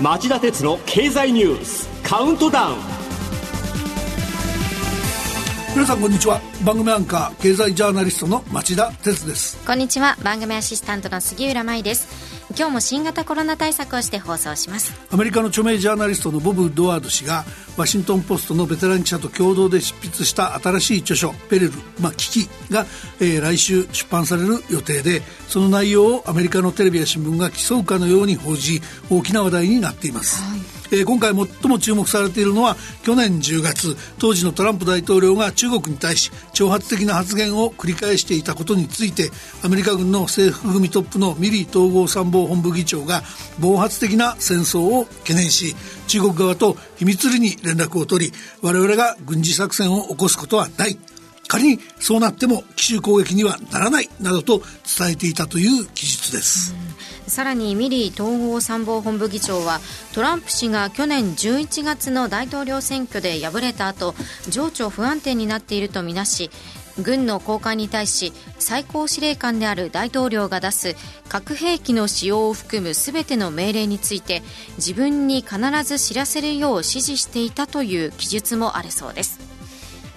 町田鉄の経済ニュースカウントダウン。皆さんこんにちは。番組アンカー経済ジャーナリストの町田鉄です。こんにちは。番組アシスタントの杉浦舞です今日も新型コロナ対策をして放送します。アメリカの著名ジャーナリストのボブ・ドワード氏がワシントン・ポストのベテラン記者と共同で執筆した新しい著書「ペレル、まあ、危機」が、えー、来週出版される予定でその内容をアメリカのテレビや新聞が競うかのように報じ大きな話題になっています、はいえー、今回最も注目されているのは去年10月当時のトランプ大統領が中国に対し挑発的な発言を繰り返していたことについてアメリカ軍の制服組トップのミリー統合参謀本部議長が暴発的な戦争を懸念し中国側と秘密裏に連絡を取り我々が軍事作戦を起こすことはない仮にそうなっても奇襲攻撃にはならないなどと伝えていたという記述です。さらにミリー統合参謀本部議長はトランプ氏が去年11月の大統領選挙で敗れた後情緒不安定になっているとみなし軍の高官に対し最高司令官である大統領が出す核兵器の使用を含む全ての命令について自分に必ず知らせるよう指示していたという記述もあるそうです。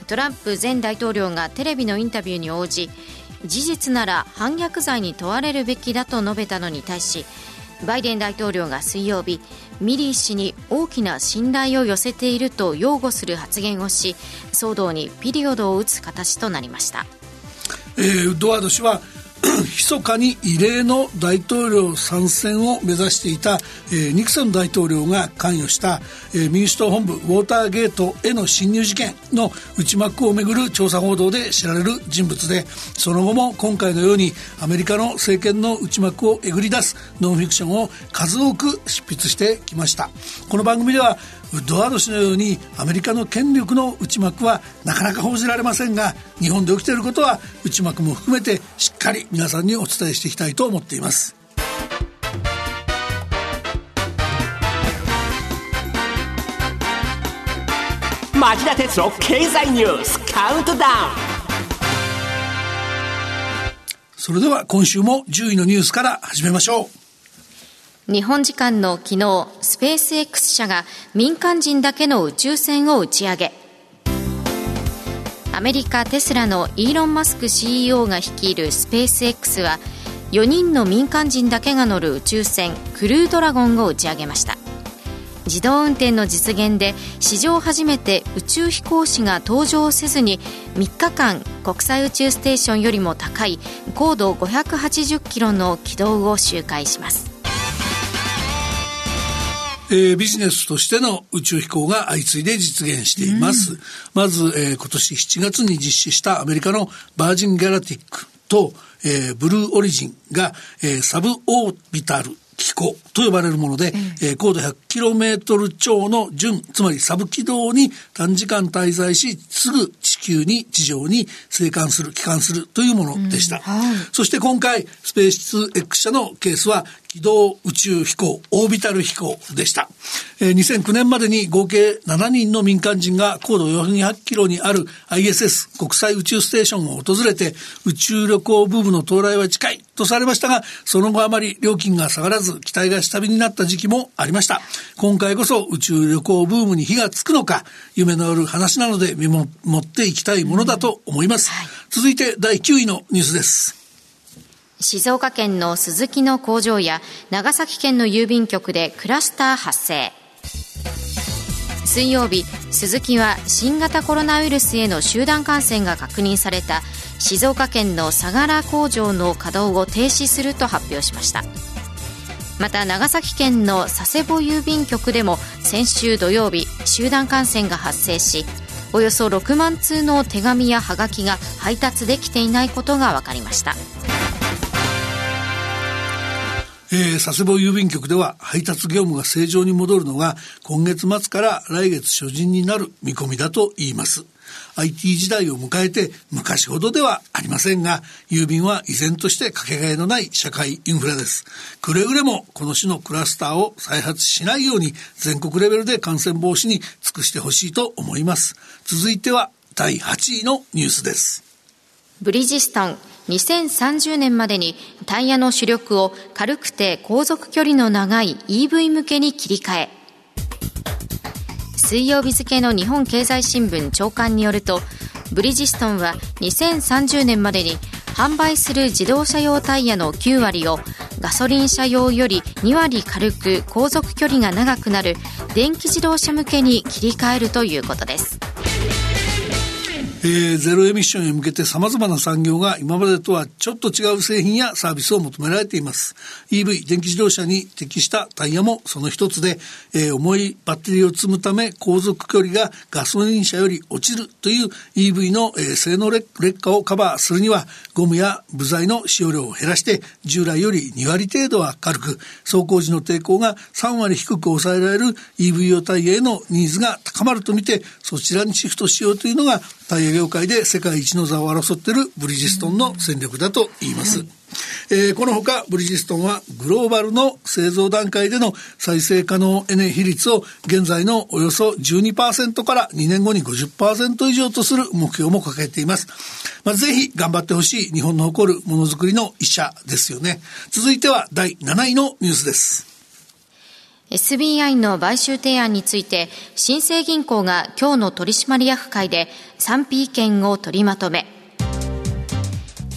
トランプ前大統領がテレビのインタビューに応じ事実なら反逆罪に問われるべきだと述べたのに対しバイデン大統領が水曜日ミリー氏に大きな信頼を寄せていると擁護する発言をし騒動にピリオドを打つ形となりました、えー、ドワード氏は 密かに異例の大統領参戦を目指していた、えー、ニクソン大統領が関与した、えー、民主党本部ウォーターゲートへの侵入事件の内幕をめぐる調査報道で知られる人物でその後も今回のようにアメリカの政権の内幕をえぐり出すノンフィクションを数多く執筆してきました。この番組ではウッドワード氏のようにアメリカの権力の内幕はなかなか報じられませんが日本で起きていることは内幕も含めてしっかり皆さんにお伝えしていきたいと思っています。町田哲郎経済ニュースカウントダウン。それでは今週も10位のニュースから始めましょう日本時間の昨日、スペース X 社が民間人だけの宇宙船を打ち上げ、アメリカテスラのイーロン・マスク CEO が率いるスペース X は4人の民間人だけが乗る宇宙船クルードラゴンを打ち上げました。自動運転の実現で史上初めて宇宙飛行士が搭乗せずに3日間国際宇宙ステーションよりも高い高度580キロの軌道を周回します。えー、ビジネスとしての宇宙飛行が相次いで実現しています。うん、まず、えー、今年7月に実施したアメリカのバージン・ギャラティックと、えー、ブルーオリジンが、えー、サブオービタル機構と呼ばれるもので、うん、えー、高度 100km 超の準、つまりサブ軌道に短時間滞在し、すぐ地球に、地上に生還する、帰還するというものでした。うんはい、そして今回、スペース X 社のケースは、軌道宇宙飛行、オービタル飛行でした。えー、2009年までに合計7人の民間人が高度400キロにある ISS 国際宇宙ステーションを訪れて宇宙旅行ブームの到来は近いとされましたが、その後あまり料金が下がらず期待が下火になった時期もありました。今回こそ宇宙旅行ブームに火がつくのか、夢のある話なので見守っていきたいものだと思います。はい、続いて第9位のニュースです。静岡県の鈴木の工場や長崎県の郵便局でクラスター発生水曜日鈴木は新型コロナウイルスへの集団感染が確認された静岡県の相良工場の稼働を停止すると発表しましたまた長崎県の佐世保郵便局でも先週土曜日集団感染が発生しおよそ6万通の手紙やはがきが配達できていないことが分かりましたえー、佐世保郵便局では配達業務が正常に戻るのが今月末から来月初旬になる見込みだと言います。IT 時代を迎えて昔ほどではありませんが、郵便は依然としてかけがえのない社会インフラです。くれぐれもこの種のクラスターを再発しないように全国レベルで感染防止に尽くしてほしいと思います。続いては第8位のニュースです。ブリヂストン2030年までにタイヤの主力を軽くて航続距離の長い EV 向けに切り替え水曜日付の日本経済新聞長官によるとブリヂストンは2030年までに販売する自動車用タイヤの9割をガソリン車用より2割軽く航続距離が長くなる電気自動車向けに切り替えるということです。えー、ゼロエミッションへ向けて様々な産業が今までとはちょっと違う製品やサービスを求められています。EV、電気自動車に適したタイヤもその一つで、えー、重いバッテリーを積むため航続距離がガソリン車より落ちるという EV の、えー、性能劣化をカバーするにはゴムや部材の使用量を減らして従来より2割程度は軽く走行時の抵抗が3割低く抑えられる EV 用タイヤへのニーズが高まるとみてそちらにシフトしようというのがタイヤ業界で世界一の座を争っているブリヂストンの戦略だと言います。はいえー、このほかブリヂストンはグローバルの製造段階での再生可能エネ比率を現在のおよそ12%から2年後に50%以上とする目標も掲げています。まあ、ぜひ頑張ってほしい日本の誇るものづくりの医者ですよね。続いては第7位のニュースです。SBI の買収提案について新生銀行が今日の取締役会で賛否意見を取りまとめ。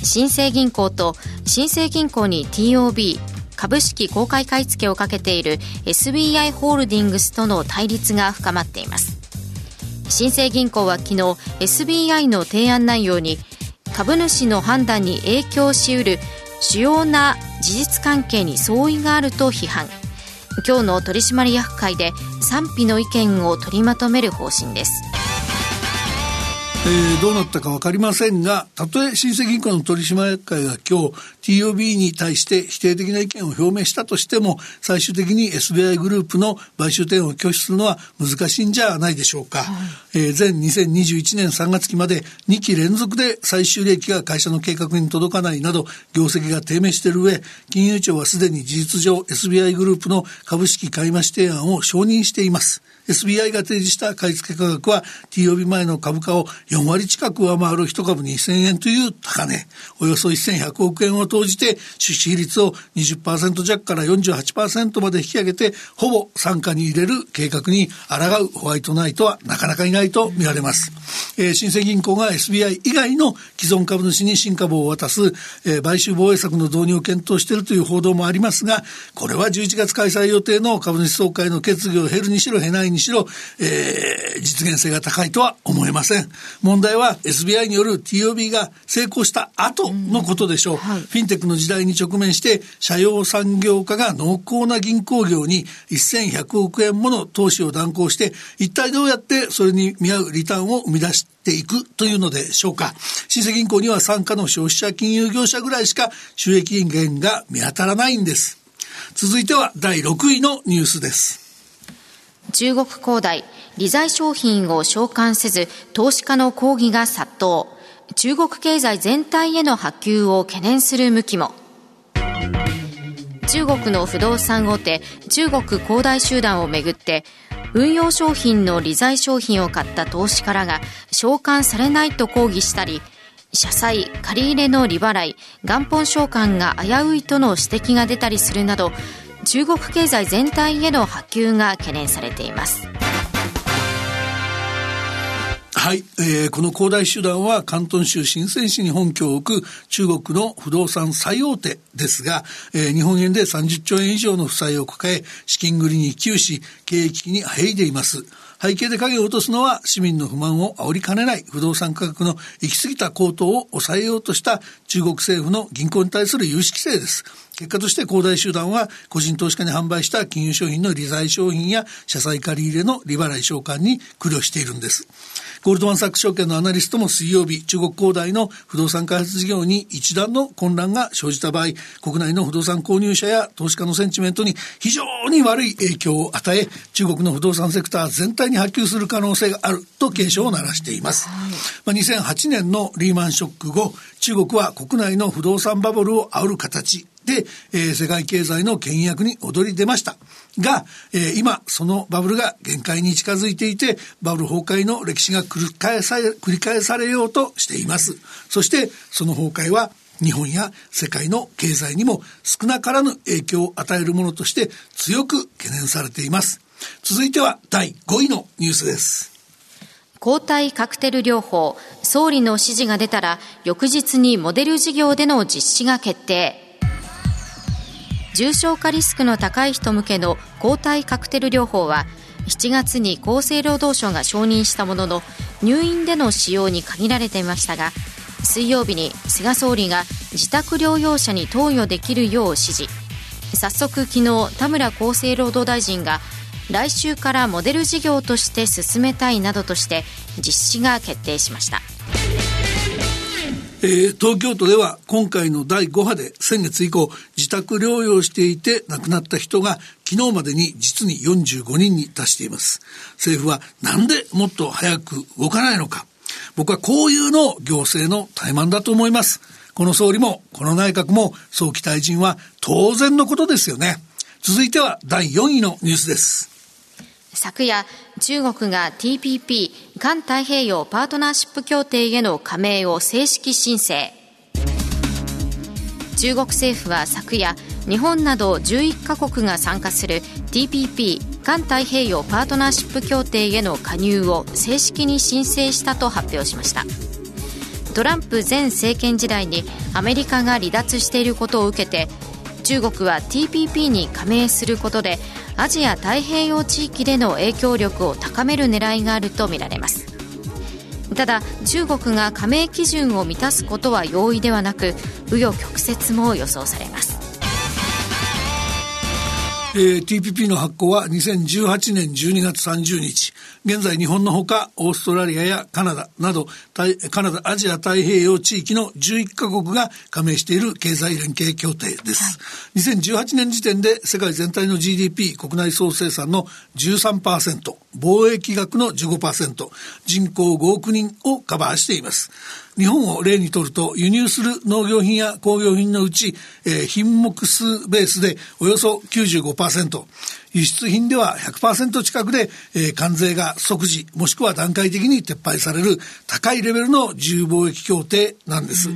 新生銀行と新生銀行に TOB 株式公開買い付けをかけている SBI ホールディングスとの対立が深まっています。新生銀行は昨日 SBI の提案内容に株主の判断に影響しうる主要な事実関係に相違があると批判。今日の取締役会で賛否の意見を取りまとめる方針です。えー、どうなったか分かりませんが、たとえ新生銀行の取締役会が今日 TOB に対して否定的な意見を表明したとしても、最終的に SBI グループの買収提案を拒否するのは難しいんじゃないでしょうか。はい、えー、前2021年3月期まで2期連続で最終利益が会社の計画に届かないなど、業績が低迷している上、金融庁はすでに事実上 SBI グループの株式買い増し提案を承認しています。SBI が提示した買い付け価格は TOB 前の株価を4 4割近く上回る1株2000円という高値、およそ1100億円を投じて出資比率を20%弱から48%まで引き上げて、ほぼ傘下に入れる計画に抗うホワイトナイトはなかなかいないと見られます。えー、新生銀行が SBI 以外の既存株主に新株を渡す、えー、買収防衛策の導入を検討しているという報道もありますが、これは11月開催予定の株主総会の決議を経るにしろ経ないにしろ、えー、実現性が高いとは思えません。問題は SBI による TOB が成功した後のことでしょう。うんはい、フィンテックの時代に直面して、社用産業化が濃厚な銀行業に1100億円もの投資を断行して、一体どうやってそれに見合うリターンを生み出していくというのでしょうか。新生銀行には参加の消費者金融業者ぐらいしか収益源が見当たらないんです。続いては第6位のニュースです。中国恒大、理財商品を償還せず、投資家の抗議が殺到。中国経済全体への波及を懸念する向きも。中国の不動産大手、中国恒大集団をめぐって、運用商品の理財商品を買った投資家らが償還されないと抗議したり、社債、借り入れの利払い、元本償還が危ういとの指摘が出たりするなど、中国経済全体への波及が懸念されています。はい、えー、この恒大集団は広東州深セン市に本拠を置く中国の不動産最大手ですが、えー、日本円で30兆円以上の負債を抱え、資金繰りに窮し、経営危機にあえいでいます。背景で影を落とすのは市民の不満を煽りかねない不動産価格の行き過ぎた高騰を抑えようとした中国政府の銀行に対する融資規制です。結果として恒大集団は個人投資家に販売した金融商品の理財商品や社債借り入れの利払い償還に苦慮しているんです。ゴールドマンサックス証券のアナリストも水曜日、中国恒大の不動産開発事業に一段の混乱が生じた場合、国内の不動産購入者や投資家のセンチメントに非常に悪い影響を与え、中国の不動産セクター全体に波及する可能性があると警鐘を鳴らしています。まあ、2008年のリーマンショック後、中国は国内の不動産バブルを煽る形で、えー、世界経済の倹約に躍り出ました。が、えー、今、そのバブルが限界に近づいていて、バブル崩壊の歴史が繰り返され、繰り返されようとしています。そして、その崩壊は、日本や世界の経済にも少なからぬ影響を与えるものとして強く懸念されています。続いては第5位のニュースです。抗体カクテル療法、総理の指示が出たら翌日にモデル事業での実施が決定。重症化リスクの高い人向けの抗体カクテル療法は7月に厚生労働省が承認したものの入院での使用に限られていましたが水曜日に菅総理が自宅療養者に投与できるよう指示早速昨日田村厚生労働大臣が来週からモデル事業として進めたいなどとして実施が決定しました。えー、東京都では今回の第5波で先月以降自宅療養していて亡くなった人が昨日までに実に45人に達しています。政府はなんでもっと早く動かないのか。僕はこういうのを行政の怠慢だと思います。この総理もこの内閣も早期退陣は当然のことですよね。続いては第4位のニュースです。昨夜、中国が TPP 環太平洋パートナーシップ協定への加盟を正式申請。中国政府は昨夜、日本など11カ国が参加する TPP 環太平洋パートナーシップ協定への加入を正式に申請したと発表しましたトランプ前政権時代にアメリカが離脱していることを受けて中国は TPP に加盟することでアジア太平洋地域での影響力を高める狙いがあるとみられます。ただ中国が加盟基準を満たすことは容易ではなく紆余曲折も予想されます。えー、TPP の発行は2018年12月30日。現在日本のほか、オーストラリアやカナダなど、カナダ、アジア太平洋地域の11カ国が加盟している経済連携協定です。はい、2018年時点で世界全体の GDP 国内総生産の13%、貿易額の15%、人口5億人をカバーしています。日本を例にとると輸入する農業品や工業品のうち、えー、品目数ベースでおよそ95%、輸出品では100%近くで、えー、関税が即時もしくは段階的に撤廃される高いレベルの自由貿易協定なんです。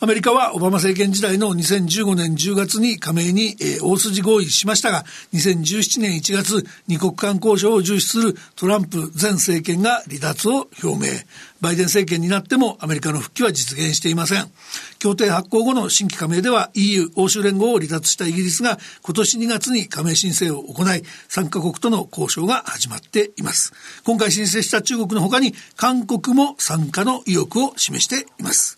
アメリカはオバマ政権時代の2015年10月に加盟に、えー、大筋合意しましたが、2017年1月、二国間交渉を重視するトランプ前政権が離脱を表明。バイデン政権になってもアメリカの復帰は実現していません。協定発行後の新規加盟では EU 欧州連合を離脱したイギリスが今年2月に加盟申請を行い、参加国との交渉が始まっています。今回申請した中国の他に韓国も参加の意欲を示しています。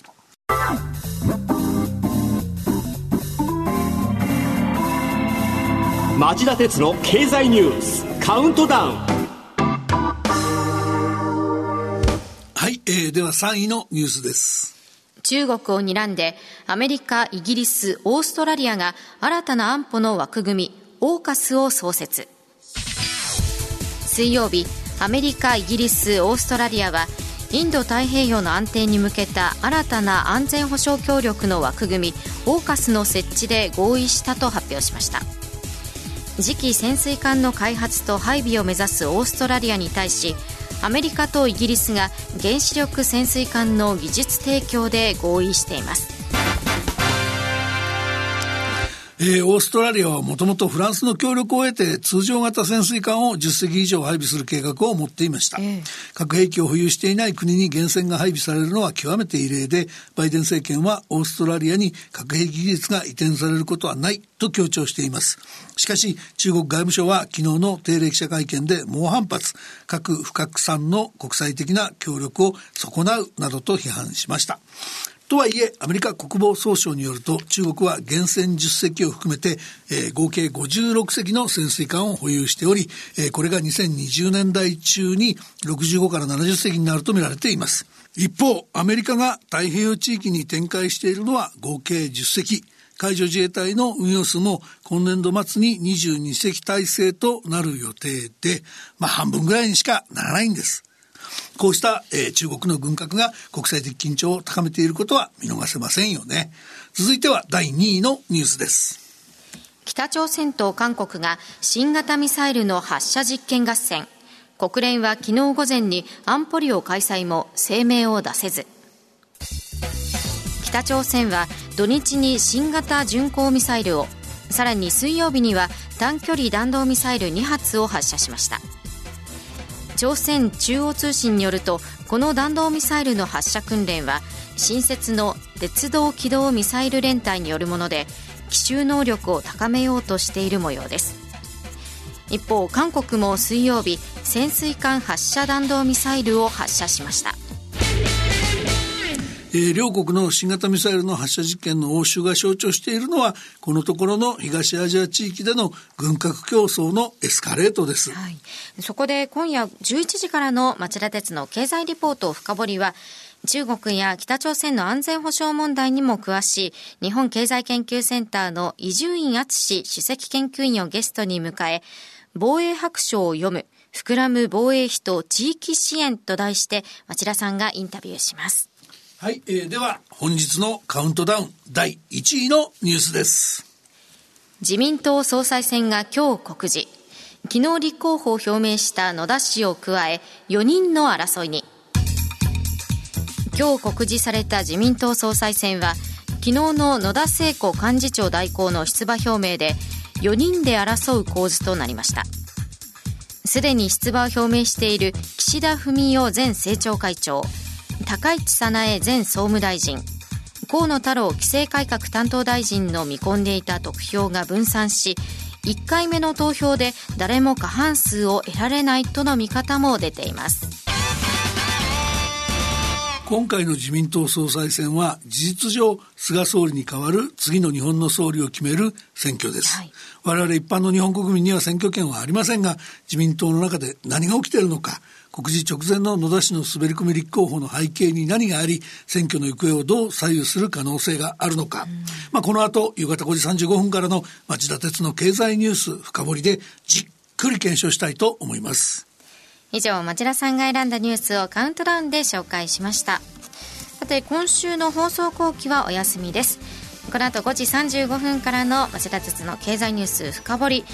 町田鉄の経済ニュースカウントダウン。はい、えー、では3位のニュースです。中国を睨んでアメリカ、イギリス、オーストラリアが新たな安保の枠組みオーカスを創設。水曜日アメリカ、イギリス、オーストラリアはインド太平洋の安定に向けた新たな安全保障協力の枠組みオーカスの設置で合意したと発表しました。次期潜水艦の開発と配備を目指すオーストラリアに対しアメリカとイギリスが原子力潜水艦の技術提供で合意しています。えー、オーストラリアはもともとフランスの協力を得て通常型潜水艦を10隻以上配備する計画を持っていました、えー、核兵器を保有していない国に源泉が配備されるのは極めて異例でバイデン政権はオーストラリアに核兵器技術が移転されることはないと強調しています。しかし中国外務省は昨日の定例記者会見で猛反発。核不拡散の国際的な協力を損なうなどと批判しましたとはいえ、アメリカ国防総省によると、中国は源泉10隻を含めて、えー、合計56隻の潜水艦を保有しており、えー、これが2020年代中に65から70隻になると見られています。一方、アメリカが太平洋地域に展開しているのは合計10隻。海上自衛隊の運用数も今年度末に22隻体制となる予定で、まあ半分ぐらいにしかならないんです。こうした、えー、中国の軍拡が国際的緊張を高めていることは見逃せませんよね。続いては第2位のニュースです。北朝鮮と韓国が新型ミサイルの発射実験合戦。国連は昨日午前に安保理を開催も声明を出せず。北朝鮮は土日に新型巡航ミサイルをさらに水曜日には短距離弾道ミサイル2発を発射しました朝鮮中央通信によるとこの弾道ミサイルの発射訓練は新設の鉄道機動ミサイル連隊によるもので奇襲能力を高めようとしている模様です。一方韓国も水曜日潜水艦発射弾道ミサイルを発射しました。えー、両国の新型ミサイルの発射実験の応酬が象徴しているのはこのところの東アジア地域での軍拡競争のエスカレートです、はい、そこで今夜11時からの町田鉄の経済リポート深掘りは中国や北朝鮮の安全保障問題にも詳しい日本経済研究センターの伊集院敦首席研究員をゲストに迎え防衛白書を読む膨らむ防衛費と地域支援と題して町田さんがインタビューします。はい、えー、では本日のカウントダウン第1位のニュースです。自民党総裁選が今日告示。昨日立候補を表明した野田氏を加え4人の争いに。今日告示された自民党総裁選は昨日の野田聖子幹事長代行の出馬表明で4人で争う構図となりました。すでに出馬を表明している岸田文雄前政調会長。高市早苗前総務大臣。河野太郎規制改革担当大臣の見込んでいた得票が分散し1回目の投票で誰も過半数を得られないとの見方も出ています。今回の自民党総裁選は事実上菅総理に代わる次の日本の総理を決める選挙です、はい、我々一般の日本国民には選挙権はありませんが自民党の中で何が起きているのか告示直前の野田氏の滑り込み立候補の背景に何があり選挙の行方をどう左右する可能性があるのか、まあ、この後夕方5時35分からの町田鉄の経済ニュース深掘りでじっくり検証したいと思います。以上町田さんが選んだニュースをカウントダウンで紹介しました。さて今週の放送後期はお休みですこの後5時35分からの町田鉄の経済ニュース深掘り。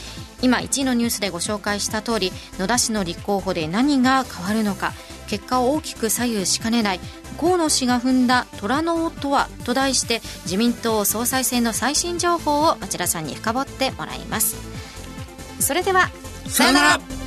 今1位のニュースでご紹介した通り野田氏の立候補で何が変わるのか。結果を大きく左右しかねない。河野氏が踏んだ虎の尾とはと題して自民党総裁選の最新情報を町田さんに深掘ってもらいます。それではさよなら。